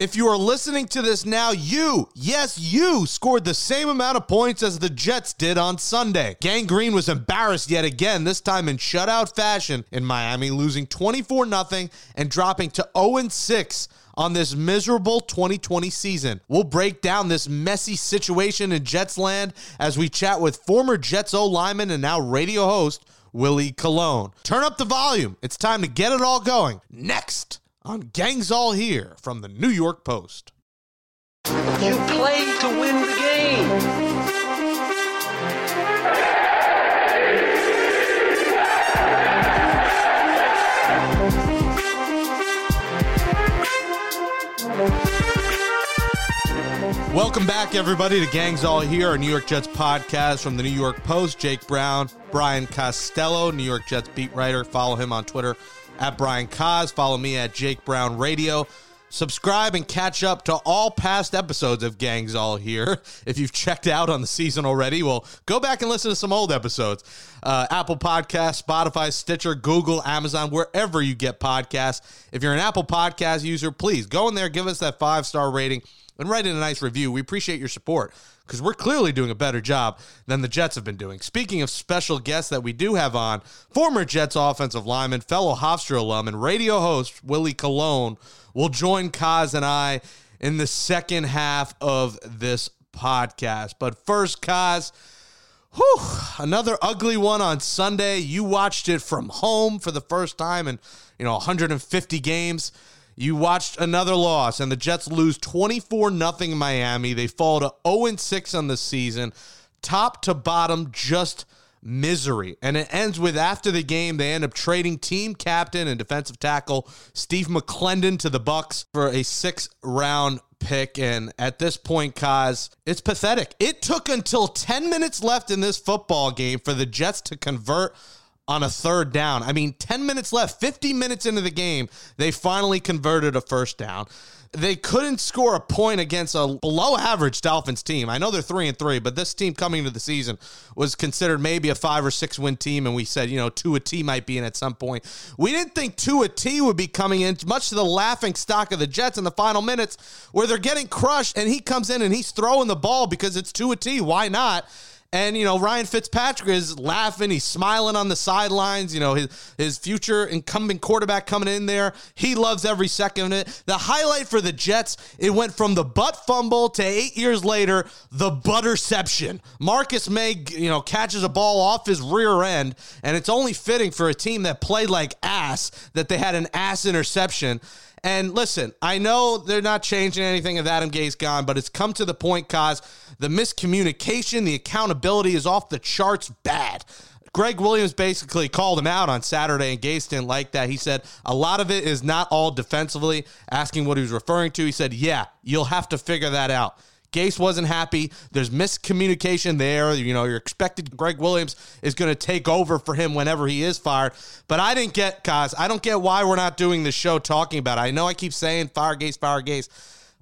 If you are listening to this now, you, yes, you scored the same amount of points as the Jets did on Sunday. Gang Green was embarrassed yet again, this time in shutout fashion in Miami, losing 24 0 and dropping to 0 6 on this miserable 2020 season. We'll break down this messy situation in Jets land as we chat with former Jets O lineman and now radio host Willie Colon. Turn up the volume. It's time to get it all going. Next on Gangs All Here from the New York Post. You play to win the game. Welcome back, everybody, to Gangs All Here, our New York Jets podcast from the New York Post. Jake Brown, Brian Costello, New York Jets beat writer. Follow him on Twitter at Brian Cos. Follow me at Jake Brown Radio. Subscribe and catch up to all past episodes of Gangs All Here. If you've checked out on the season already, well, go back and listen to some old episodes. Uh, Apple Podcast, Spotify, Stitcher, Google, Amazon, wherever you get podcasts. If you're an Apple Podcast user, please go in there, give us that five star rating and write in a nice review. We appreciate your support because we're clearly doing a better job than the Jets have been doing. Speaking of special guests that we do have on, former Jets offensive lineman, fellow Hofstra alum, and radio host Willie Colon will join Kaz and I in the second half of this podcast. But first, Kaz. Whew, another ugly one on Sunday. You watched it from home for the first time in, you know, 150 games. You watched another loss, and the Jets lose 24 0 in Miami. They fall to 0 6 on the season. Top to bottom, just misery. And it ends with after the game, they end up trading team captain and defensive tackle Steve McLendon to the Bucks for a six round pick. And at this point, Kaz, it's pathetic. It took until 10 minutes left in this football game for the Jets to convert on a third down. I mean, 10 minutes left, 50 minutes into the game, they finally converted a first down. They couldn't score a point against a below average Dolphins team. I know they're 3 and 3, but this team coming into the season was considered maybe a 5 or 6 win team and we said, you know, Tua T might be in at some point. We didn't think Tua T would be coming in much to the laughing stock of the Jets in the final minutes where they're getting crushed and he comes in and he's throwing the ball because it's Tua T. Why not? And you know, Ryan Fitzpatrick is laughing, he's smiling on the sidelines, you know, his his future incumbent quarterback coming in there. He loves every second of it. The highlight for the Jets, it went from the butt fumble to 8 years later, the butterception. Marcus Maye, you know, catches a ball off his rear end, and it's only fitting for a team that played like ass that they had an ass interception. And listen, I know they're not changing anything if Adam Gase gone, but it's come to the point, cause the miscommunication, the accountability is off the charts bad. Gregg Williams basically called him out on Saturday, and Gase didn't like that. He said a lot of it is not all defensively. Asking what he was referring to, he said, "Yeah, you'll have to figure that out." Gase wasn't happy. There's miscommunication there. You know, you're expected Gregg Williams is going to take over for him whenever he is fired. But I didn't get, Kaz, I don't get why we're not doing the show talking about it. I know I keep saying fire Gase, fire Gase.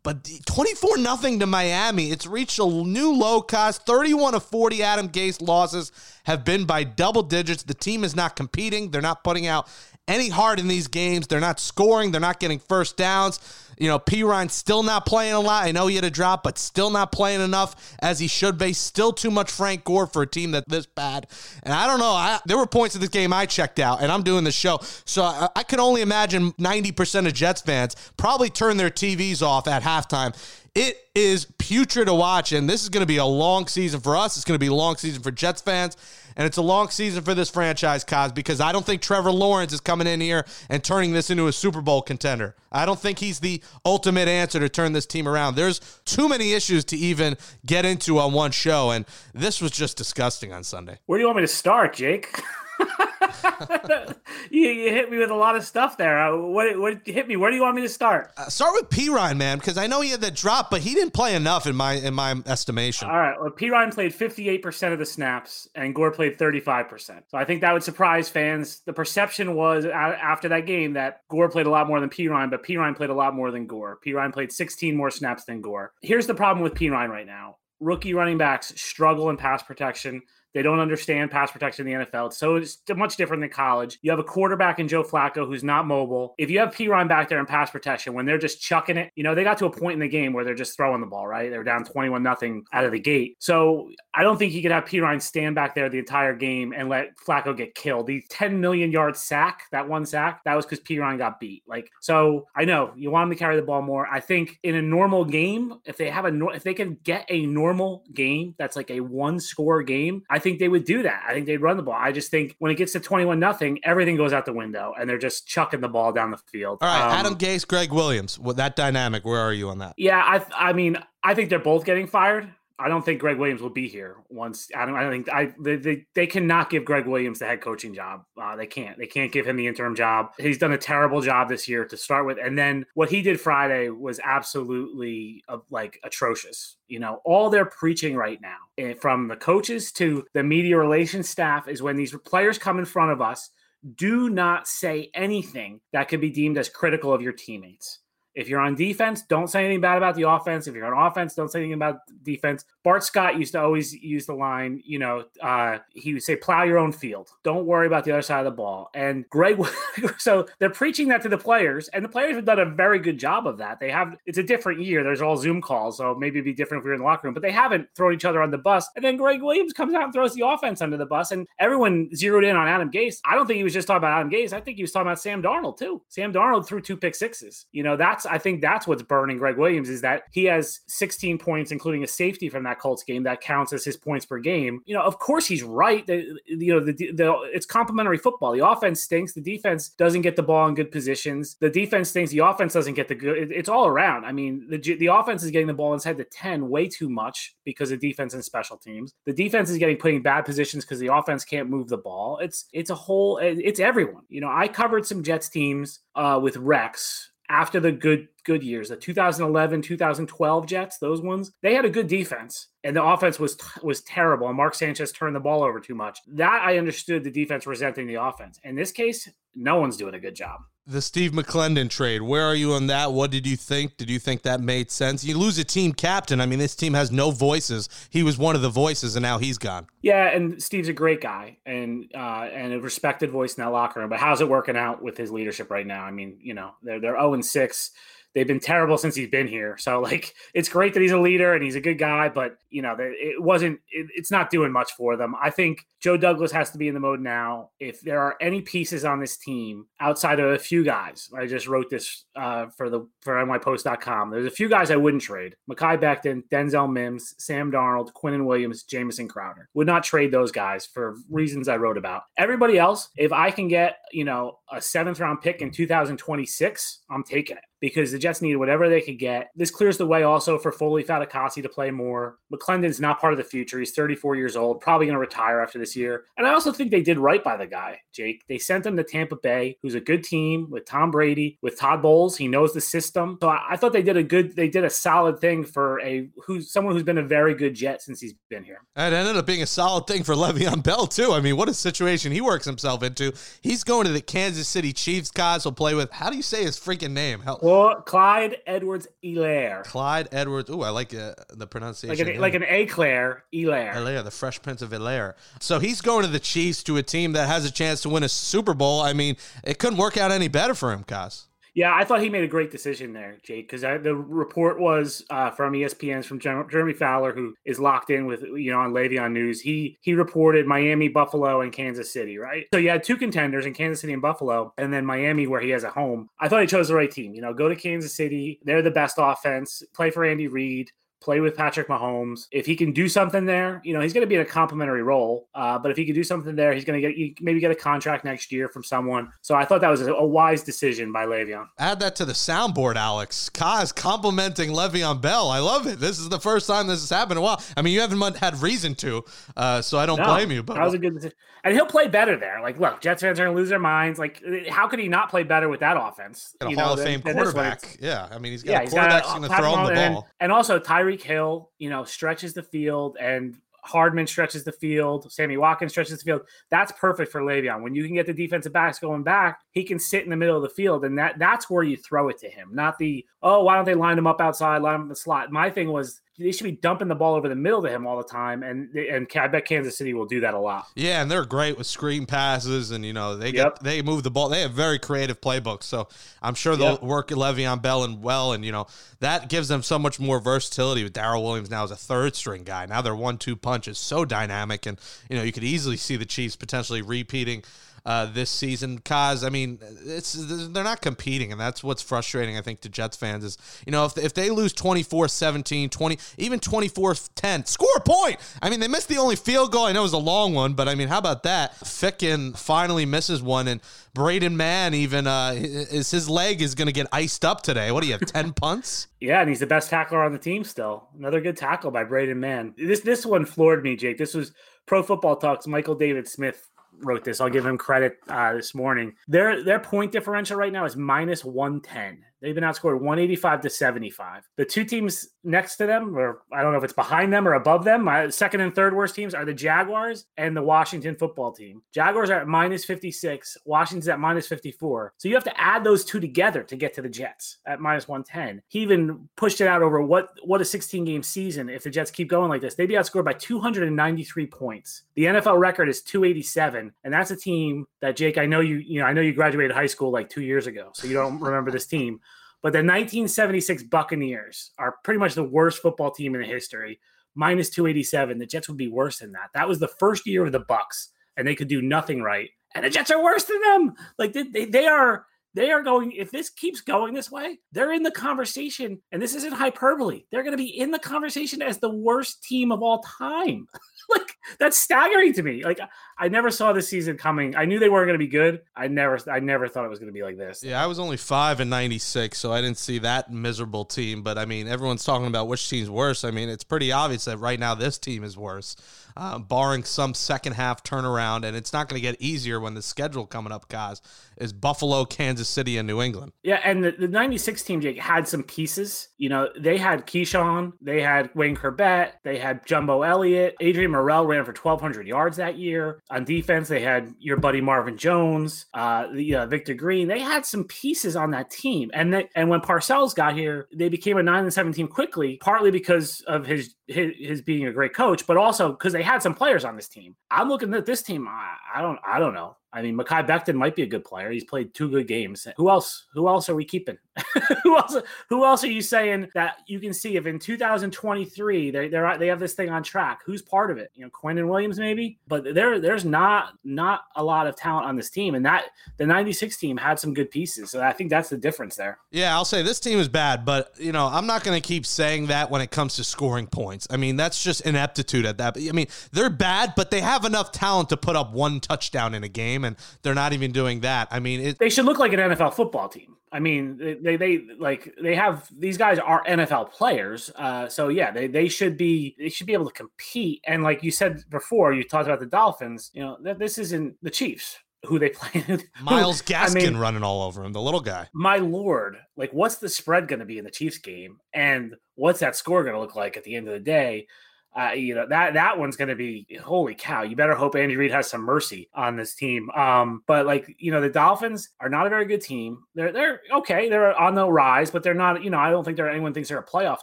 But 24 nothing to Miami. It's reached a new low cost. 31 of 40 Adam Gase losses have been by double digits. The team is not competing. They're not putting out any heart in these games. They're not scoring. They're not getting first downs. You know, Perine still not playing a lot. I know he had a drop, but still not playing enough as he should be. Still too much Frank Gore for a team that this bad. And I don't know. I, there were points in this game I checked out, and I'm doing the show, so I, I can only imagine 90% of Jets fans probably turn their TVs off at halftime. It is putrid to watch, and this is going to be a long season for us. It's going to be a long season for Jets fans. And it's a long season for this franchise, Cos, because I don't think Trevor Lawrence is coming in here and turning this into a Super Bowl contender. I don't think he's the ultimate answer to turn this team around. There's too many issues to even get into on one show, and this was just disgusting on Sunday. Where do you want me to start, Jake? you, you, hit me with a lot of stuff there. Uh, what, what hit me? Where do you want me to start? Uh, start with Perine, man, because I know he had that drop, but he didn't play enough in my in my estimation. All right, well, Perine played fifty eight percent of the snaps, and Gore played thirty five percent. So I think that would surprise fans. The perception was after that game that Gore played a lot more than Perine, but Perine played a lot more than Gore. Perine played sixteen more snaps than Gore. Here's the problem with Perine right now: rookie running backs struggle in pass protection They don't understand pass protection in the NFL. So it's much different than college. You have a quarterback in Joe Flacco who's not mobile. If you have Perine back there in pass protection, when they're just chucking it, you know, they got to a point in the game where they're just throwing the ball, right? They're down 21 nothing out of the gate. So I don't think you could have Perine stand back there the entire game and let Flacco get killed. The 10 million yard sack, that one sack, that was because Perine got beat. Like, so I know you want him to carry the ball more. I think in a normal game, if they have a, if they can get a normal game that's like a one score game, I think they would do that. I think they'd run the ball. I just think when it gets to 21 nothing, everything goes out the window and they're just chucking the ball down the field. All right, um, Adam Gase, Gregg Williams, with that dynamic, where are you on that? Yeah, I, I mean, I think they're both getting fired. I don't think Gregg Williams will be here once. I don't. I don't think I. They, they, they cannot give Gregg Williams the head coaching job. Uh, they can't. They can't give him the interim job. He's done a terrible job this year to start with, and then what he did Friday was absolutely uh, like atrocious. You know, all they're preaching right now, eh, from the coaches to the media relations staff, is when these players come in front of us, do not say anything that could be deemed as critical of your teammates. If you're on defense, don't say anything bad about the offense. If you're on offense, don't say anything about defense. Bart Scott used to always use the line, you know, uh, he would say, plow your own field. Don't worry about the other side of the ball. And Gregg, so they're preaching that to the players, and the players have done a very good job of that. They have, it's a different year. There's all Zoom calls, so maybe it'd be different if we were in the locker room, but they haven't thrown each other on the bus. And then Gregg Williams comes out and throws the offense under the bus, and everyone zeroed in on Adam Gase. I don't think he was just talking about Adam Gase. I think he was talking about Sam Darnold, too. Sam Darnold threw two pick sixes. You know, that's, I think that's what's burning Gregg Williams is that he has 16 points, including a safety from that Colts game that counts as his points per game. You know, of course he's right. The, you know, the, the it's complementary football. The offense stinks. The defense doesn't get the ball in good positions. The defense stinks. The offense doesn't get the good. It, it's all around. I mean, the the offense is getting the ball inside the 10 way too much because of defense and special teams. The defense is getting put in bad positions because the offense can't move the ball. It's it's a whole. It's everyone. You know, I covered some Jets teams uh, with Rex after the good good years, the 2011, 2012 Jets, those ones, they had a good defense and the offense was was terrible and Mark Sanchez turned the ball over too much. That I understood the defense resenting the offense. In this case, no one's doing a good job the Steve McLendon trade. Where are you on that? What did you think? Did you think that made sense? You lose a team captain. I mean, this team has no voices. He was one of the voices, and now he's gone. Yeah, and Steve's a great guy and uh, and a respected voice in that locker room. But how's it working out with his leadership right now? I mean, you know, they're they're zero oh and six they've been terrible since he's been here. So like it's great that he's a leader and he's a good guy, but you know it wasn't. It, it's not doing much for them. I think Joe Douglas has to be in the mode now. If there are any pieces on this team outside of a few guys, I just wrote this uh, for the for nypost.com. There's a few guys I wouldn't trade: Mekhi Becton, Denzel Mims, Sam Darnold, Quinnen Williams, Jamison Crowder. Would not trade those guys for reasons I wrote about. Everybody else, if I can get you know a seventh round pick in 2026, I'm taking it because the Jets needed whatever they could get. This clears the way also for Foley Fatukasi to play more. McLendon's not part of the future. He's 34 years old, probably going to retire after this year. And I also think they did right by the guy, Jake. They sent him to Tampa Bay, who's a good team with Tom Brady, with Todd Bowles. He knows the system. So I, I thought they did a good, they did a solid thing for a who's someone who's been a very good Jet since he's been here. And it ended up being a solid thing for Le'Veon Bell too. I mean, what a situation he works himself into. He's going to the Kansas City Chiefs. Guys will play with. How do you say his freaking name? Hell, well, Clyde Edwards Helaire. Clyde Edwards. Oh, I like uh, the pronunciation. Like an, like an Eclair Helaire. Helaire, the Fresh Prince of Helaire. So he's going to the Chiefs to a team that has a chance to win a Super Bowl. I mean, it couldn't work out any better for him, Kaz. Yeah, I thought he made a great decision there, Jake, because the report was uh, from ESPN's from Jeremy Fowler, who is locked in with you know on Le'Veon News. He he reported Miami, Buffalo, and Kansas City, right? So you had two contenders in Kansas City and Buffalo, and then Miami, where he has a home. I thought he chose the right team. You know, go to Kansas City. They're the best offense. Play for Andy Reid play with Patrick Mahomes. If he can do something there, you know, he's going to be in a complimentary role. Uh, but if he can do something there, he's going to get maybe get a contract next year from someone. So I thought that was a, a wise decision by Le'Veon. Add that to the soundboard, Alex. Kaz complimenting Le'Veon Bell. I love it. This is the first time this has happened in a while. I mean, you haven't had reason to, uh, so I don't no, blame you. But that was a good decision. And he'll play better there. Like, look, Jets fans are going to lose their minds. Like, how could he not play better with that offense? a Hall know, of Fame than, quarterback. yeah, I mean, he's got yeah, a quarterback going to throw him the ball. And, and also Tyreek Hill, you know, stretches the field and Hardman stretches the field, Sammy Watkins stretches the field. That's perfect for Le'Veon. When you can get the defensive backs going back, he can sit in the middle of the field, and that that's where you throw it to him. Not the oh, why don't they line him up outside, line him in the slot. My thing was they should be dumping the ball over the middle to him all the time, and and I bet Kansas City will do that a lot. Yeah, and they're great with screen passes, and you know they get they move the ball. They have very creative playbooks, so I'm sure they'll Yep. work Le'Veon Bell and well, and you know that gives them so much more versatility. With Darrel Williams now as a third string guy, now their one two punch is so dynamic, and you know you could easily see the Chiefs potentially repeating. Uh, this season, cause I mean, it's they're not competing, and that's what's frustrating. I think to Jets fans is, you know, if, if they lose 24-17, 20, even 24-10, score a point. I mean, they missed the only field goal. I know it was a long one, but I mean, how about that? Ficken finally misses one, and Braden Mann even uh, is his leg is going to get iced up today. What do you have? Ten punts? Yeah, and he's the best tackler on the team still. Another good tackle by Braden Mann. This this one floored me, Jake. This was Pro Football Talks. Michael David Smith wrote this. I'll give him credit uh, this morning. Their their point differential right now is minus one ten. They've been outscored 185 to 75. The two teams next to them, or I don't know if it's behind them or above them, my second and third worst teams are the Jaguars and the Washington football team. Jaguars are at minus 56, Washington's at minus 54. So you have to add those two together to get to the Jets at minus 110. He even pushed it out over what what a 16 game season if the Jets keep going like this. They'd be outscored by 293 points. The NFL record is 287, and that's a team that Jake, I know you, you know, I know you graduated high school like two years ago, so you don't remember this team. But the 1976 Buccaneers are pretty much the worst football team in history. Minus 287. The Jets would be worse than that. That was the first year of the Bucks, and they could do nothing right. And the Jets are worse than them. Like they, they, they are they are going if this keeps going this way they're in the conversation and this isn't hyperbole they're going to be in the conversation as the worst team of all time like that's staggering to me like i never saw this season coming i knew they weren't going to be good i never i never thought it was going to be like this Yeah, I was only five in '96, so I didn't see that miserable team. But I mean, everyone's talking about which team's worse. I mean, it's pretty obvious that right now this team is worse, uh, barring some second half turnaround, and it's not going to get easier when the schedule coming up, guys, is Buffalo, Kansas City, and New England. Yeah, and the, the 96 team, Jake, had some pieces. You know, they had Keyshawn, they had Wayne Chrebet, they had Jumbo Elliott. Adrian Murrell ran for 1,200 yards that year. On defense, they had your buddy Marvin Jones, uh, the uh, Victor Green. They had some pieces on that team. And they, and when Parcells got here, they became a 9 and 7 team quickly, partly because of his, his, his being a great coach, but also because they had some players on this team. I'm looking at this team, I, I don't I don't know. I mean, Mekhi Becton might be a good player. He's played two good games. Who else? Who else are we keeping? who else? Who else are you saying that you can see if in 2023 they they they have this thing on track? Who's part of it? You know, Quinnen Williams maybe, but there there's not not a lot of talent on this team, and that the 96 team had some good pieces. So I think that's the difference there. Yeah, I'll say this team is bad, but you know, I'm not going to keep saying that when it comes to scoring points. I mean, that's just ineptitude at that. I mean, they're bad, but they have enough talent to put up one touchdown in a game, and they're not even doing that. I mean, it, They should look like an NFL football team. I mean, they they, they like they have these guys are NFL players. Uh, so yeah, they, they should be they should be able to compete. And like you said before, you talked about the Dolphins. You know, that this isn't the Chiefs who they play. Myles Gaskin I mean, running all over him, the little guy. my lord, like what's the spread going to be in the Chiefs game, and what's that score going to look like at the end of the day? Uh, you know that that one's going to be holy cow. You better hope Andy Reid has some mercy on this team. Um, but like you know, the Dolphins are not a very good team. They're they're okay. They're on the rise, but they're not. You know, I don't think they're anyone thinks they're a playoff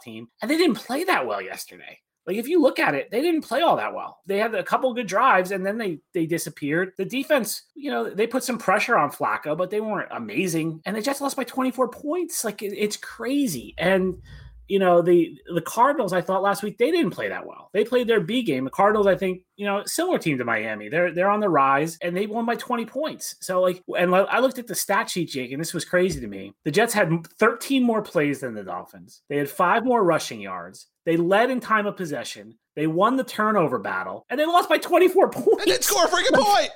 team, and they didn't play that well yesterday. Like if you look at it, they didn't play all that well. They had a couple good drives and then they they disappeared. The defense, you know, they put some pressure on Flacco, but they weren't amazing. And the Jets lost by 24 points. Like it- it's crazy. And you know, the the Cardinals, I thought last week they didn't play that well. They played their B game. The Cardinals, I think, you know, similar team to Miami. They're they're on the rise and they won by 20 points. So like and I looked at the stat sheet, Jake, and this was crazy to me. The Jets had 13 more plays than the Dolphins. They had five more rushing yards. They led in time of possession. They won the turnover battle, and they lost by 24 points. And didn't score a freaking point.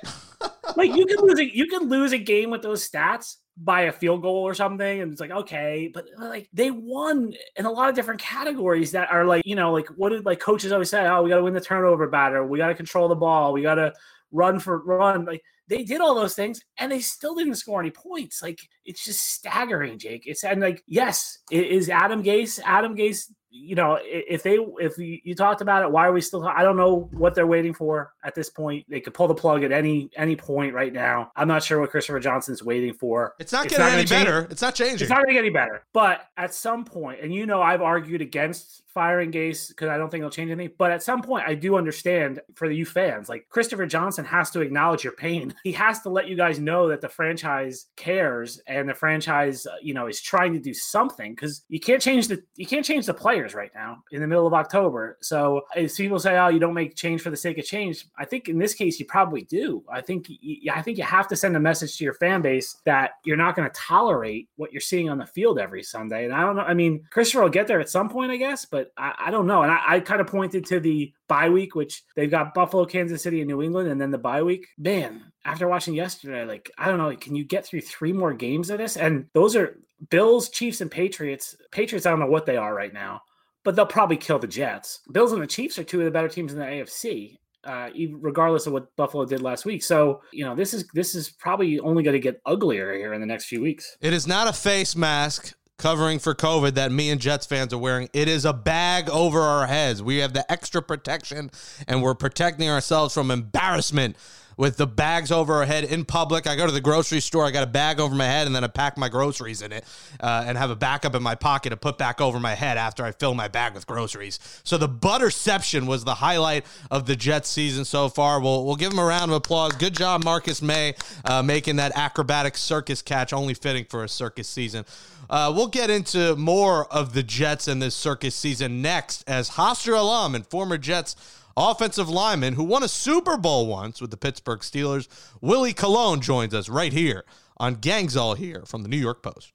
like you can lose a, you could lose a game with those stats by a field goal or something and it's like okay but uh, like they won in a lot of different categories that are like you know like what did like coaches always say oh we got to win the turnover battle we got to control the ball. We got to run for run. Like they did all those things and they still didn't score any points. Like it's just staggering jake. It's and like yes it is adam gase. Adam gase you know, if they if you, talked about it, why are we still? I don't know what they're waiting for at this point. They could pull the plug at any any point right now. I'm not sure what Christopher Johnson's waiting for. It's not it's getting not any better. Change. It's not changing. It's not going to get any better. But at some point, and you know, I've argued against firing Gase because I don't think it'll change anything. But at some point, I do understand for you fans, like Christopher Johnson has to acknowledge your pain. He has to let you guys know that the franchise cares and the franchise, uh, you know, is trying to do something because you can't change the you can't change the players right now in the middle of October. So as people say, "Oh, you don't make change for the sake of change," I think in this case you probably do. I think I think you have to send a message to your fan base that you're not going to tolerate what you're seeing on the field every Sunday. And I don't know. I mean, Christopher will get there at some point, I guess, but I, I don't know. And I, I kind of pointed to the bye week, which they've got Buffalo, Kansas City, and New England, and then the bye week. Man, after watching yesterday, like I don't know, can you get through three more games of this? And those are Bills, Chiefs, and Patriots. Patriots, I don't know what they are right now, but they'll probably kill the Jets. Bills and the Chiefs are two of the better teams in the AFC. Uh, regardless of what Buffalo did last week. So you know this is this is probably only going to get uglier here in the next few weeks. It is not a face mask covering for COVID that me and Jets fans are wearing. It is a bag over our heads. We have the extra protection and we're protecting ourselves from embarrassment with the bags over her head in public. I go to the grocery store, I got a bag over my head, and then I pack my groceries in it uh, and have a backup in my pocket to put back over my head after I fill my bag with groceries. So the butterception was the highlight of the Jets season so far. We'll, we'll give him a round of applause. Good job, Marcus Maye, uh, making that acrobatic circus catch, only fitting for a circus season. Uh, we'll get into more of the Jets in this circus season next as Hofstra alum and former Jets offensive lineman who won a Super Bowl once with the Pittsburgh Steelers. Willie Colon joins us right here on Gangs All Here from the New York Post.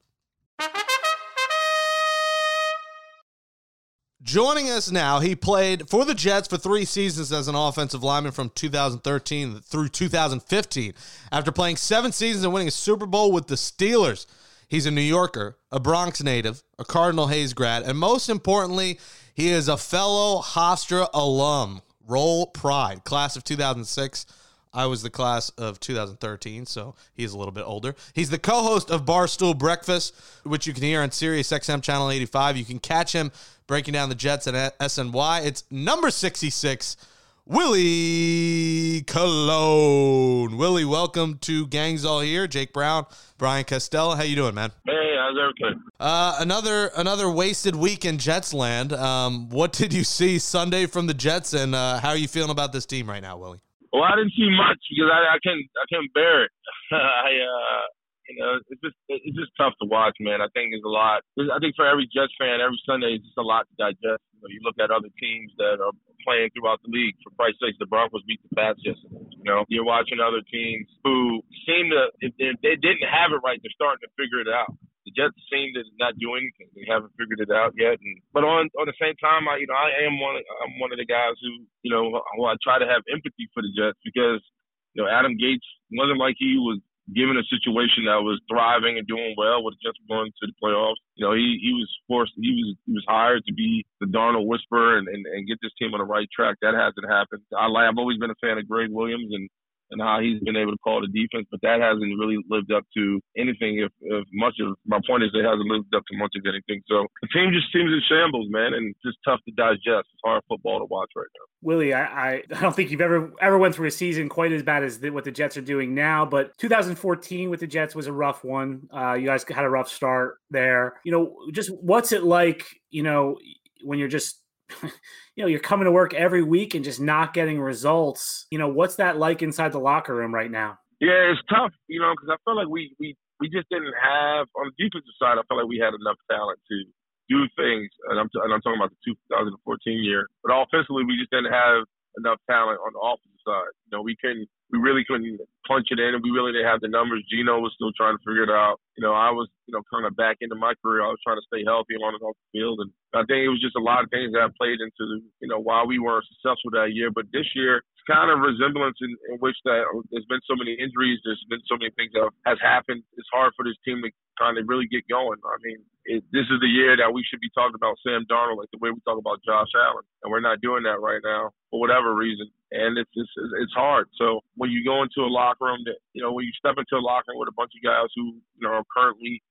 Joining us now, he played for the Jets for three seasons as an offensive lineman from 2013 through 2015. After playing seven seasons and winning a Super Bowl with the Steelers, he's a New Yorker, a Bronx native, a Cardinal Hayes grad, and most importantly, he is a fellow Hofstra alum. Roll Pride, class of 2006. I was the class of 2013, so he's a little bit older. He's the co-host of Barstool Breakfast, which you can hear on Sirius XM Channel 85. You can catch him breaking down the Jets at SNY. It's number 66, Willie Colon. Willie, welcome to Gangs All Here. Jake Brown, Brian Costello. How you doing, man? Hey, how's everything? Uh, another another wasted week in Jets land. Um, what did you see Sunday from the Jets, and uh, how are you feeling about this team right now, Willie? Well, I didn't see much because I, I can't I can't bear it. I uh, you know, it's just it's just tough to watch, man. I think it's a lot. I think for every Jets fan, every Sunday is just a lot to digest. You, know, you look at other teams that are playing throughout the league. For Christ's sake, the Broncos beat the Pats yesterday. You know, you're watching other teams who seem to if they, didn't have it right, they're starting to figure it out. The Jets seem to not do anything. They haven't figured it out yet. And, but on on the same time, I you know I am one. I'm one of the guys who you know who I try to have empathy for the Jets because you know Adam Gase wasn't like he was given a situation that was thriving and doing well with just going to the playoffs, you know, he, he was forced, he was he was hired to be the Darnold whisperer and, and, and get this team on the right track. That hasn't happened. I, I've always been a fan of Gregg Williams and and how he's been able to call the defense, but that hasn't really lived up to anything. If, if much of my point is, it hasn't lived up to much of anything. So the team just seems in shambles, man, and just tough to digest. It's hard football to watch right now. Willie, I, I don't think you've ever ever went through a season quite as bad as the, what the Jets are doing now. But 2014 with the Jets was a rough one. Uh, you guys had a rough start there. You know, just what's it like? You know, when you're just you know, you're coming to work every week and just not getting results. You know, what's that like inside the locker room right now? Yeah, it's tough, you know, because I feel like we, we, we just didn't have, on the defensive side, I felt like we had enough talent to do things. And I'm, t- and I'm talking about the 2014 year. But offensively, we just didn't have enough talent on the offensive side. You know, we couldn't, we really couldn't punch it in, and we really didn't have the numbers. Geno was still trying to figure it out. You know, I was, you know, kind of back into my career. I was trying to stay healthy on and off the field, and I think it was just a lot of things that played into, you know, why we weren't successful that year. But this year, it's kind of resemblance in, in which that oh, there's been so many injuries, there's been so many things that has happened. It's hard for this team to kind of really get going. I mean, it, this is the year that we should be talking about Sam Darnold like the way we talk about Josh Allen, and we're not doing that right now for whatever reason. And it's just it's hard. So when you go into a locker room, that you know when you step into a locker room with a bunch of guys who you know are currently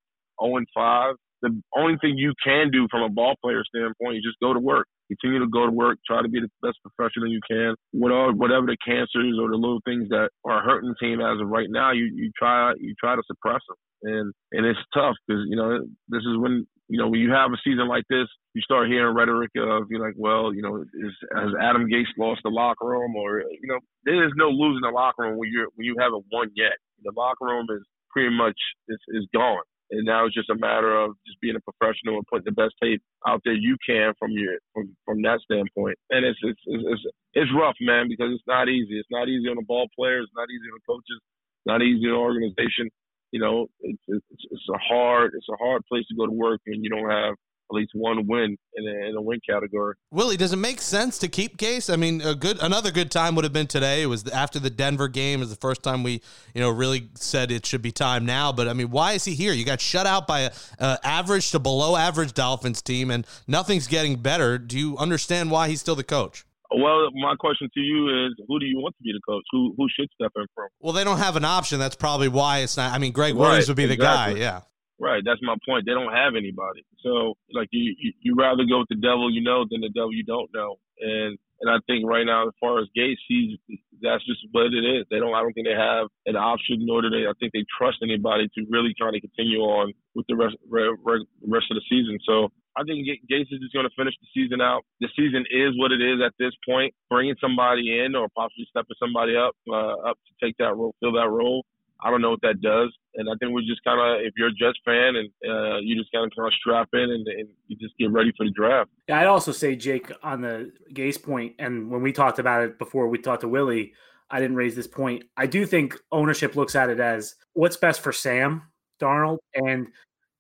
0 and 5, the only thing you can do from a ball player standpoint is just go to work. Continue to go to work. Try to be the best professional you can. Whatever, whatever the cancers or the little things that are hurting the team as of right now, you, you try you try to suppress them. And and it's tough because you know this is when you know when you have a season like this, you start hearing rhetoric of you know like, well, you know, is has Adam Gase lost the locker room or you know there is no losing the locker room when you when you haven't won yet. The locker room is pretty much is, is gone. And now it's just a matter of just being a professional and putting the best tape out there you can from your from from that standpoint. And it's it's it's it's rough, man, because it's not easy. It's not easy on the ball players. It's not easy on the coaches. It's not easy on the organization. You know, it's it's it's a hard it's a hard place to go to work when you don't have at least one win in a, in a win category. Willie, does it make sense to keep Case? I mean, a good another good time would have been today. It was after the Denver game. Is the first time we you know really said it should be time now. But I mean, why is he here? You got shut out by a, a average to below average Dolphins team, and nothing's getting better. Do you understand why he's still the coach? Well, my question to you is, who do you want to be the coach? Who who should step in from? Well, they don't have an option. That's probably why it's not. I mean, Gregg Williams would be exactly. the guy. Yeah. Right, that's my point. They don't have anybody, so like you, you, you rather go with the devil you know than the devil you don't know. And and I think right now, as far as Gates, he's that's just what it is. They don't. I don't think they have an option, nor do they. I think they trust anybody to really try to continue on with the rest rest of the season. So I think Gase is just going to finish the season out. The season is what it is at this point. Bringing somebody in or possibly stepping somebody up uh, up to take that role, fill that role. I don't know what that does. And I think we're just kind of, if you're a Jets fan and uh, you just kind of kind of strap in and, and, you just get ready for the draft. Yeah, I'd also say Jake on the Gase point, and when we talked about it before we talked to Willie, I didn't raise this point. I do think ownership looks at it as what's best for Sam Darnold, and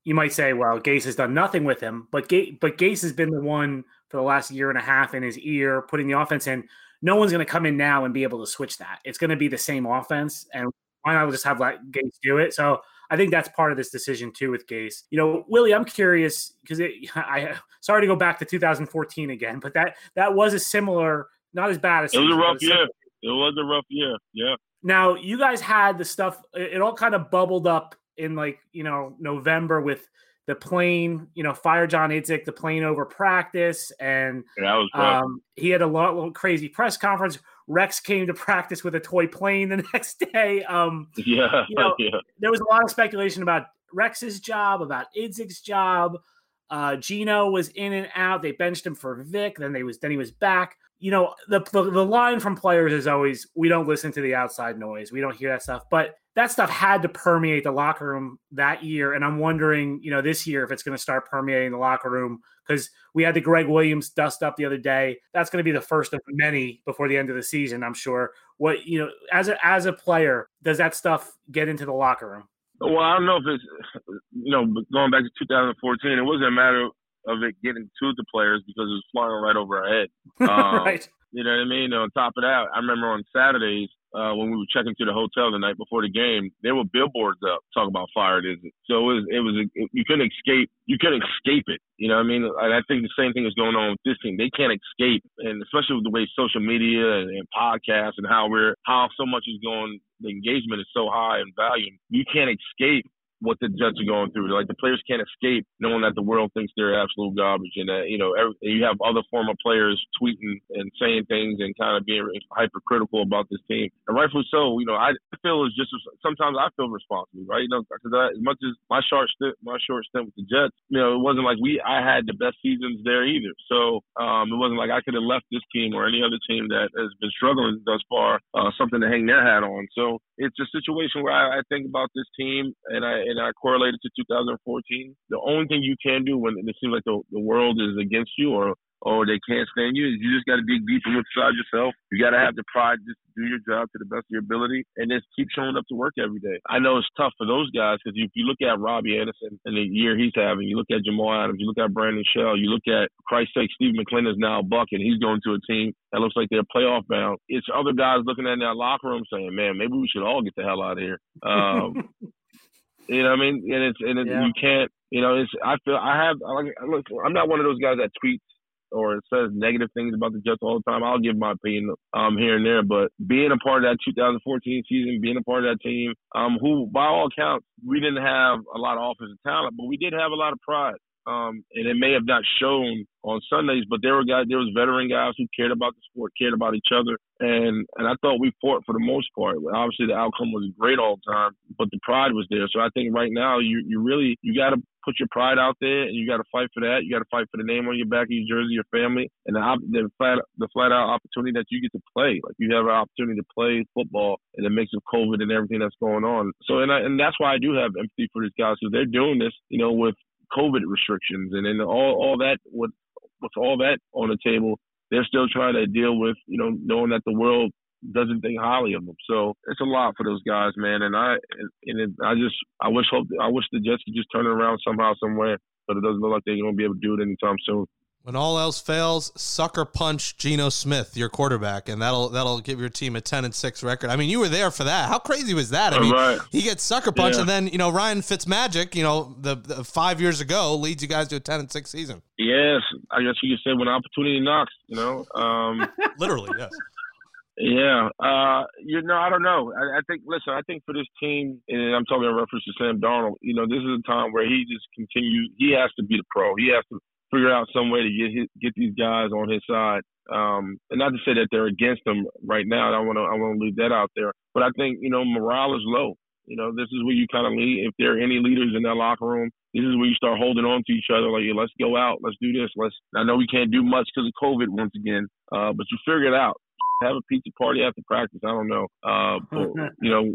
you might say, well, Gase has done nothing with him, but Gase, but Gase has been the one for the last year and a half in his ear, putting the offense in. No one's going to come in now and be able to switch that. It's going to be the same offense, and why not just have like Gase do it? So I think that's part of this decision too with Gase. You know, Willie, I'm curious because I sorry to go back to 2014 again, but that that was a similar, not as bad as it was a rough year. It was a rough year. Yeah. Now you guys had the stuff. It all kind of bubbled up in like you know November with the plane, you know, fire John Idzik, the plane over practice, and um, he had a lot, little crazy press conference. Rex came to practice with a toy plane the next day. Um, yeah, you know, yeah. There was a lot of speculation about Rex's job, about Idzik's job. Uh, Geno was in and out. They benched him for Vic. Then they was then he was back. You know, the, the the line from players is always, "We don't listen to the outside noise. We don't hear that stuff." But that stuff had to permeate the locker room that year. And I'm wondering, you know, this year if it's going to start permeating the locker room because we had the Gregg Williams dust up the other day. That's going to be the first of many before the end of the season, I'm sure. What you know, as a as a player, does that stuff get into the locker room? Well, I don't know if it's you know going back to 2014. It wasn't a matter of it getting to the players because it was flying right over our head. Um, right. You know what I mean? On top of that, I remember on Saturdays uh, when we were checking to the hotel the night before the game, there were billboards up talking about fire it. So it was, it was, a, you couldn't escape, you couldn't escape it. You know what I mean? And I think the same thing is going on with this team. They can't escape. And especially with the way social media and, and podcasts and how we're, how so much is going, the engagement is so high and volume. You can't escape what the Jets are going through. Like the players can't escape knowing that the world thinks they're absolute garbage, and that you know every, you have other former players tweeting and saying things and kind of being hypercritical about this team, and rightfully so. You know, I feel it's just sometimes I feel responsible, right? You know, because as much as my short stint, my short stint with the Jets, you know, it wasn't like we I had the best seasons there either. So um, it wasn't like I could have left this team or any other team that has been struggling thus far uh, something to hang their hat on. So it's a situation where I, I think about this team and I and I correlate it to 2014. The only thing you can do when it seems like the, the world is against you or or they can't stand you. Is you just got to dig deep inside yourself. You got to have the pride just to do your job to the best of your ability and just keep showing up to work every day. I know it's tough for those guys because if you look at Robbie Anderson and the year he's having, you look at Jamal Adams, you look at Brandon Shell, you look at, Christ's sake, Steve McLendon is now a buck and he's going to a team that looks like they're playoff bound. It's other guys looking at that locker room saying, man, maybe we should all get the hell out of here. Um, you know what I mean? And it's, and it, yeah. you can't, you know, it's, I feel, I have, I, look, I'm not one of those guys that tweets or says negative things about the Jets all the time, I'll give my opinion um, here and there. But being a part of that 2014 season, being a part of that team, um, who by all accounts we didn't have a lot of offensive talent, but we did have a lot of pride. Um, and it may have not shown on Sundays, but there were guys, there was veteran guys who cared about the sport, cared about each other, and and I thought we fought for the most part. Obviously, the outcome was great all the time, but the pride was there. So I think right now you you really you got to put your pride out there, and you got to fight for that. You got to fight for the name on your back your jersey, your family, and the, the flat the flat out opportunity that you get to play. Like you have an opportunity to play football in the mix of COVID and everything that's going on. So and I, and that's why I do have empathy for these guys because they're doing this, you know, with COVID restrictions and then all all that with with all that on the table, they're still trying to deal with you know knowing that the world doesn't think highly of them. So it's a lot for those guys, man. And I and it, I just I wish hope I wish the Jets could just turn it around somehow, somewhere. But it doesn't look like they're to be able to do it anytime soon. When all else fails, sucker punch Geno Smith, your quarterback, and that'll that'll give your team a ten and six record. I mean, you were there for that. How crazy was that? I mean, right. he gets sucker punch, Yeah. and then you know Ryan Fitzmagic, you know, the, the five years ago leads you guys to a ten and six season. Yes, I guess you could say when opportunity knocks, you know. Um, Literally, yes. Yeah, uh, you know, I don't know. I, I think, listen, I think for this team, and I'm talking in reference to Sam Darnold, you know, this is a time where he just continues. He has to be the pro. He has to figure out some way to get his, get these guys on his side. Um, and not to say that they're against him right now. I want to I want to leave that out there. But I think you know morale is low. You know, this is where you kind of lead. If there are any leaders in that locker room, this is where you start holding on to each other. Like, yeah, let's go out, let's do this. Let's. I know we can't do much because of COVID once again, uh, but you figure it out. Have a pizza party after practice. I don't know, uh, but you know,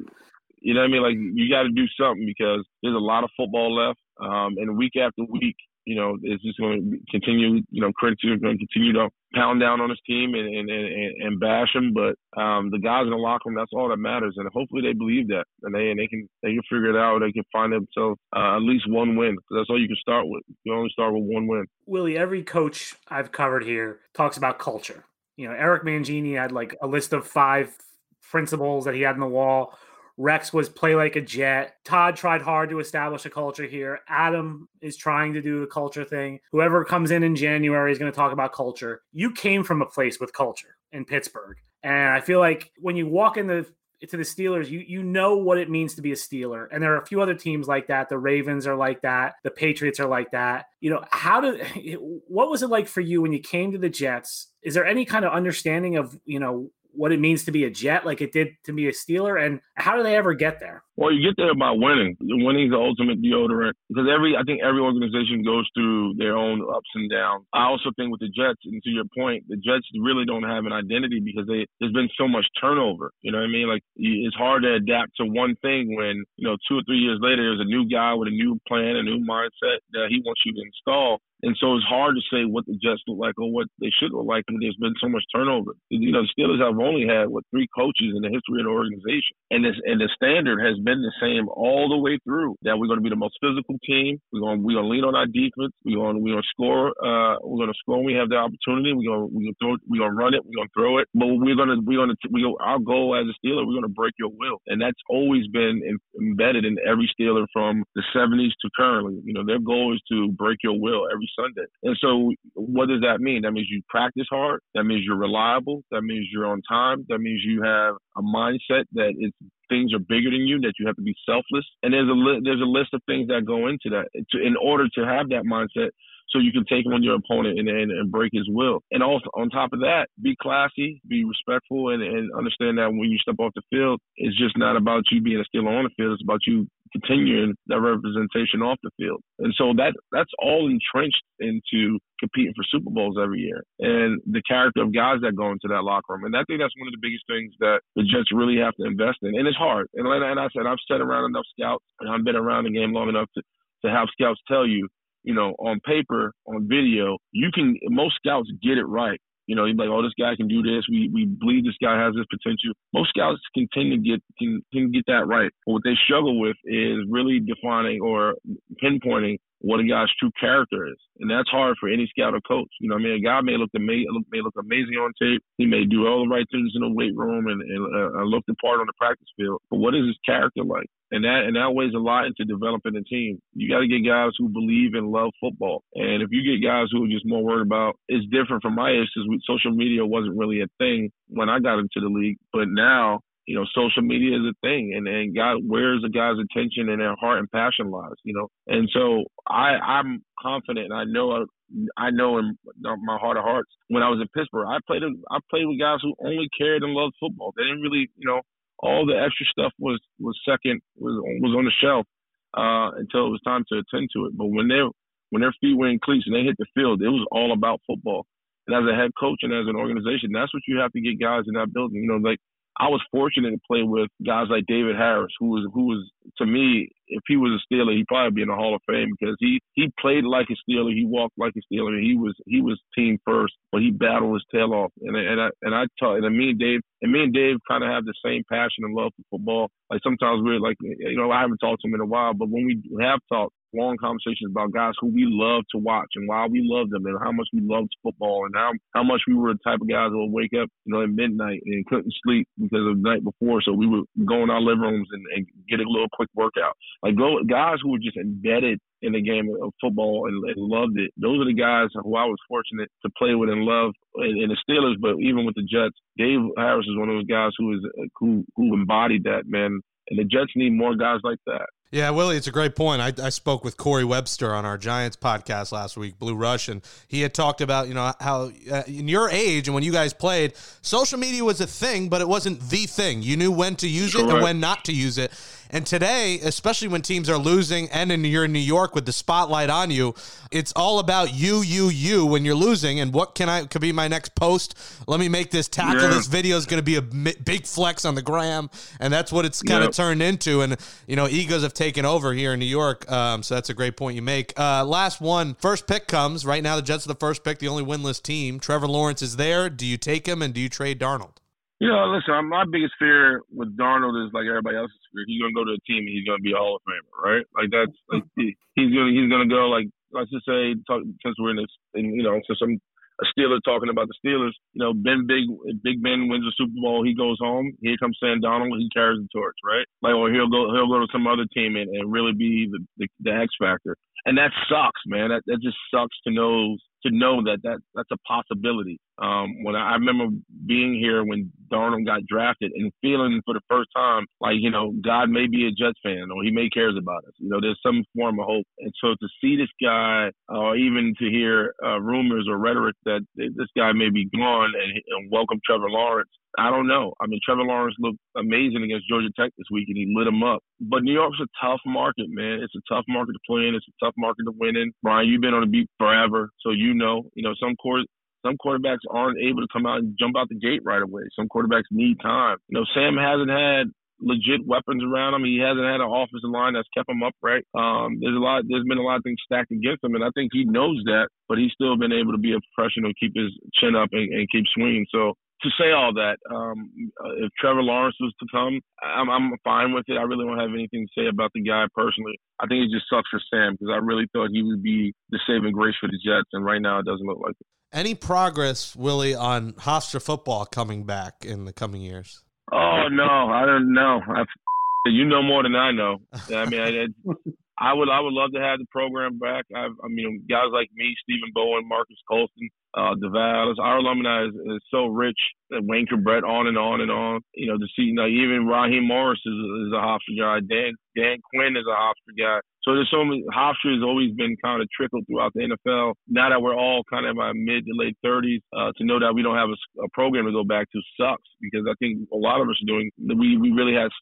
you know what I mean. Like, you got to do something because there's a lot of football left, um, and week after week, you know, it's just going to continue. You know, critics are going to continue to pound down on this team and and, and, and bash them. But um, the guys in the locker room, that's all that matters. And hopefully they believe that, and they and they can they can figure it out. They can find themselves uh, at least one win. that's all you can start with. You only start with one win. Willie, every coach I've covered here talks about culture. You know, Eric Mangini had like a list of five principles that he had on the wall. Rex was play like a jet. Todd tried hard to establish a culture here. Adam is trying to do the culture thing. Whoever comes in in January is going to talk about culture. You came from a place with culture in Pittsburgh. And I feel like when you walk in the to the Steelers, you you know what it means to be a Steeler. And there are a few other teams like that. The Ravens are like that. The Patriots are like that. You know, how did what was it like for you when you came to the Jets? Is there any kind of understanding of, you know, what it means to be a Jet like it did to be a Steeler? And how do they ever get there? Well, you get there by winning. Winning is the ultimate deodorant because every I think every organization goes through their own ups and downs. I also think with the Jets, and to your point, the Jets really don't have an identity because they there's been so much turnover. You know what I mean? Like it's hard to adapt to one thing when you know two or three years later there's a new guy with a new plan, a new mindset that he wants you to install. And so it's hard to say what the Jets look like or what they should look like when there's been so much turnover. You know, the Steelers have only had what three coaches in the history of the organization, and this and the standard has been the same all the way through. That we're going to be the most physical team. We're going we're going to lean on our defense. We're going we're going to score. Uh, we're going to score when we have the opportunity. We're going we're going to throw. We're going to run it. We're going to throw it. But we're going to we're going to we go, our goal as a Steeler. We're going to break your will, and that's always been em- embedded in every Steeler from the 70s to currently. You know, their goal is to break your will every Sunday. And so, what does that mean? That means you practice hard. That means you're reliable. That means you're on time. That means you have a mindset that it's things are bigger than you. That you have to be selfless. And there's a li- there's a list of things that go into that to, in order to have that mindset. So you can take on your opponent and, and, and break his will. And also on top of that, be classy, be respectful, and, and understand that when you step off the field, it's just not about you being a Steeler on the field. It's about you continuing that representation off the field. And so that that's all entrenched into competing for Super Bowls every year and the character of guys that go into that locker room. And I think that's one of the biggest things that the Jets really have to invest in. And it's hard. And and I said, I've sat around enough scouts and I've been around the game long enough to, to have scouts tell you, you know, on paper, on video, you can most scouts get it right. You know, you're like, oh, this guy can do this. We we believe this guy has this potential. Most scouts can tend to get can, can get that right. But what they struggle with is really defining or pinpointing what a guy's true character is, and that's hard for any scout or coach. You know, I mean, a guy may look amazing, may look amazing on tape. He may do all the right things in the weight room and, and uh, look the part on the practice field. But what is his character like? And that and that weighs a lot into developing a team. You got to get guys who believe and love football. And if you get guys who are just more worried about, it's different from my age because social media wasn't really a thing when I got into the league. But now you know, social media is a thing and, and God, where's the guy's attention and their heart and passion lies, you know? And so I, I'm confident and I know, I know in my heart of hearts when I was in Pittsburgh, I played, I played with guys who only cared and loved football. They didn't really, you know, all the extra stuff was, was second, was, was on the shelf, uh, until it was time to attend to it. But when they, when their feet were in cleats and they hit the field, it was all about football. And as a head coach and as an organization, that's what you have to get guys in that building. You know, like I was fortunate to play with guys like David Harris, who was who was to me, if he was a Steeler, he'd probably be in the Hall of Fame because he he played like a Steeler, he walked like a Steeler, he was he was team first, but he battled his tail off. And and I and I taught and me and Dave and me and Dave kind of have the same passion and love for football. Like sometimes we're like you know I haven't talked to him in a while, but when we have talked, long conversations about guys who we love to watch and why we love them and how much we loved football and how how much we were the type of guys that would wake up, you know, at midnight and couldn't sleep because of the night before. So we would go in our living rooms and, and get a little quick workout. Like go guys who were just embedded in the game of football and, and loved it. Those are the guys who I was fortunate to play with and love in, in the Steelers, but even with the Jets, Dave Harris is one of those guys who is who who embodied that man. And the Jets need more guys like that. Yeah, Willie, it's a great point. I, I spoke with Corey Webster on our Giants podcast last week, Blue Rush, and he had talked about you know how uh, in your age and when you guys played, social media was a thing, but it wasn't the thing. You knew when to use Correct. it and when not to use it. And today, especially when teams are losing and in, you're in New York with the spotlight on you, it's all about you, you, you when you're losing. And what can I could be my next post? Let me make this tackle. Yeah. This video is going to be a big flex on the gram, and that's what it's kind of yep. turned into. And you know, egos have taken over here in New York. Um, so that's a great point you make. Uh, last one, first pick comes right now. The Jets are the first pick, the only winless team. Trevor Lawrence is there. Do you take him and do you trade Darnold? You know, listen, my biggest fear with Darnold is like everybody else's fear. He's gonna go to a team and he's gonna be a Hall of Famer, right? Like that's like he, he's gonna he's gonna go like let's just say talk, since we're in this, and, you know, since I'm a Steeler talking about the Steelers, you know, Ben Big Big Ben wins the Super Bowl, he goes home. Here comes Sam Darnold, he carries the torch, right? Like, or he'll go he'll go to some other team and, and really be the, the the X factor, and that sucks, man. That that just sucks to know to know that that that's a possibility. Um, when I, I remember being here when Darnold got drafted and feeling for the first time like you know God may be a Jets fan or He may cares about us. You know, there's some form of hope. And so to see this guy, or even to hear uh, rumors or rhetoric that this guy may be gone and, and welcome Trevor Lawrence, I don't know. I mean, Trevor Lawrence looked amazing against Georgia Tech this week, and he lit them up. But New York's a tough market, man. It's a tough market to play in. It's a tough market to win in. Brian, you've been on the beat forever, so you know. You know, some court, some quarterbacks aren't able to come out and jump out the gate right away. Some quarterbacks need time. You know, Sam hasn't had legit weapons around him. He hasn't had an offensive line that's kept him upright. Um, there's a lot. There's been a lot of things stacked against him, and I think he knows that. But he's still been able to be a professional, keep his chin up, and, and keep swinging. So to say all that, um, if Trevor Lawrence was to come, I'm, I'm fine with it. I really don't have anything to say about the guy personally. I think it just sucks for Sam because I really thought he would be the saving grace for the Jets, and right now it doesn't look like it. Any progress, Willie, on Hofstra football coming back in the coming years? Oh no, I don't know. I've, you know more than I know. I mean, I, I would I would love to have the program back. I've, I mean, guys like me, Stephen Bowen, Marques Colston, uh, Devale, our alumni is, is so rich. Wayne Chrebet, on and on and on. You know, to see, even Raheem Morris is, is a Hofstra guy. Dan Dan Quinn is a Hofstra guy. So there's so many. Hofstra has always been kind of trickled throughout the NFL. Now that we're all kind of in our mid to late 30s, uh, to know that we don't have a, a, program to go back to sucks because I think a lot of us are doing. We we really had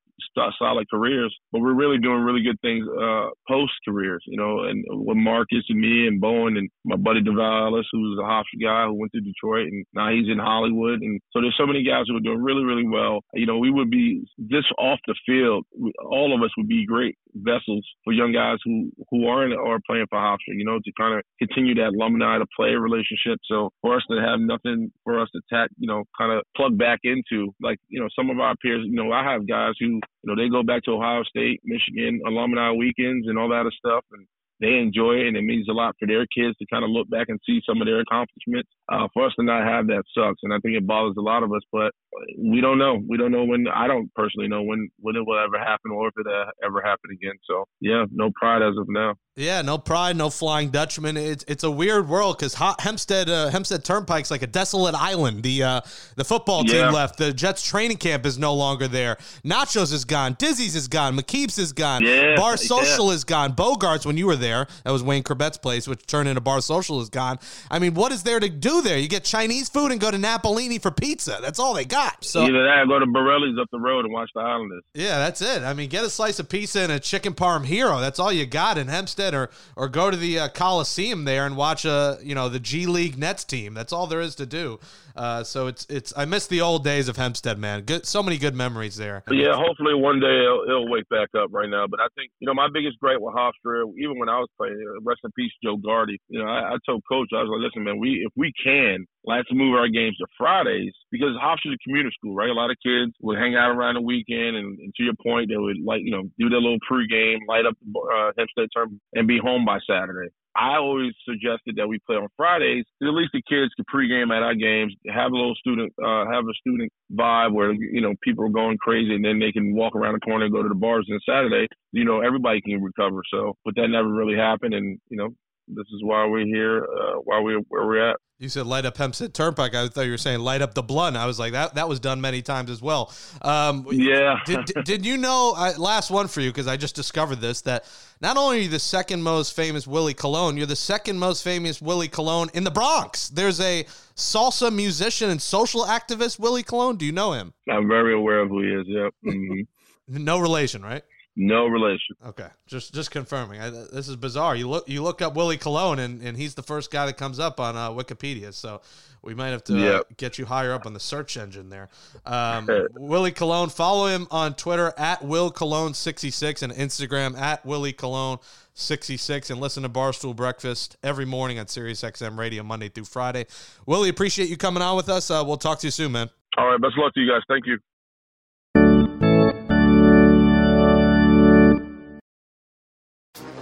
solid careers, but we're really doing really good things uh, post careers. You know, and with Marcus and me and Bowen and my buddy Devale Ellis, who's a Hofstra guy who went to Detroit and now he's in Hollywood. And so there's so many guys who are doing really really well. You know, we would be just off the field. All of us would be great vessels for young guys who who aren't or playing for Hofstra, you know, to kind of continue that alumni to player relationship. So for us to have nothing for us to tap, you know, kind of plug back into, like you know, some of our peers, you know, I have guys who you know they go back to Ohio State, Michigan alumni weekends and all that stuff, and they enjoy it, and it means a lot for their kids to kind of look back and see some of their accomplishments. Uh, for us to not have that sucks, and I think it bothers a lot of us. But we don't know. We don't know when. I don't personally know when when it will ever happen or if it uh, ever happen again. So yeah, no pride as of now. Yeah, no pride, no Flying Dutchman. It's it's a weird world because Hempstead uh, Hempstead Turnpike's like a desolate island. The uh, the football team yeah. left. The Jets training camp is no longer there. Nachos is gone. Dizzy's is gone. McKeep's is gone. Yeah, Bar Social yeah. is gone. Bogarts when you were there, that was Wayne Chrebet's place, which turned into Bar Social is gone. I mean, what is there to do there? You get Chinese food and go to Napolini for pizza. That's all they got. So either that, or go to Borrelli's up the road and watch the Islanders. Yeah, that's it. I mean, get a slice of pizza and a chicken parm hero. That's all you got in Hempstead, or or go to the uh, Coliseum there and watch a you know the G League Nets team. That's all there is to do. Uh, so it's it's I miss the old days of Hempstead, man. Good, so many good memories there. Yeah, hopefully one day it'll, it'll wake back up. Right now, but I think you know my biggest gripe with Hofstra, even when I was playing, uh, rest in peace, Joe Gardi. You know, I, I told coach, I was like, listen, man, we if we can, let's move our games to Fridays because Hofstra's a commuter school, right? A lot of kids would hang out around the weekend, and, and to your point, they would like you know do their little pregame, light up the uh, Hempstead term, and be home by Saturday. I always suggested that we play on Fridays. At least the kids could pregame at our games, have a little student, uh, have a student vibe where you know people are going crazy, and then they can walk around the corner and go to the bars. And Saturday, you know, everybody can recover. So, but that never really happened, and you know, this is why we're here, uh, why we're where we're at. You said light up Hempstead Turnpike. I thought you were saying light up the blunt. I was like that. That was done many times as well. Um, yeah. did, did, did, you know? Uh, last one for you because I just discovered this that not only are you the second most famous Willie Colon, you're the second most famous Willie Colon in the Bronx. There's a salsa musician and social activist Willie Colon. Do you know him? I'm very aware of who he is. Yep. Mm-hmm. no relation, right? No relation. Okay, just just confirming. I, this is bizarre. You look you look up Willie Colon, and, and he's the first guy that comes up on uh, Wikipedia. So we might have to yep. uh, get you higher up on the search engine there. Um, Willie Colon. Follow him on Twitter at Will Colon sixty six and Instagram at Willie Colon sixty six, and listen to Barstool Breakfast every morning on Sirius XM Radio Monday through Friday. Willie, appreciate you coming on with us. Uh, we'll talk to you soon, man. All right, best of luck to you guys. Thank you.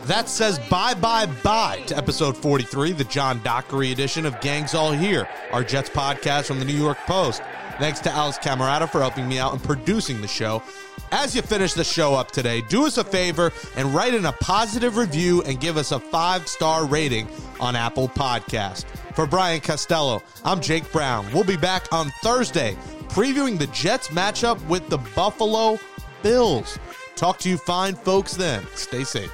That says bye bye bye to episode 43, the John Dockery edition of Gangs All Here, our Jets podcast from the New York Post. Thanks to Alex Camerata for helping me out and producing the show. As you finish the show up today, do us a favor and write in a positive review and give us a five star rating on Apple Podcast. For Brian Costello, I'm Jake Brown. We'll be back on Thursday previewing the Jets matchup with the Buffalo Bills. Talk to you fine folks then. Stay safe.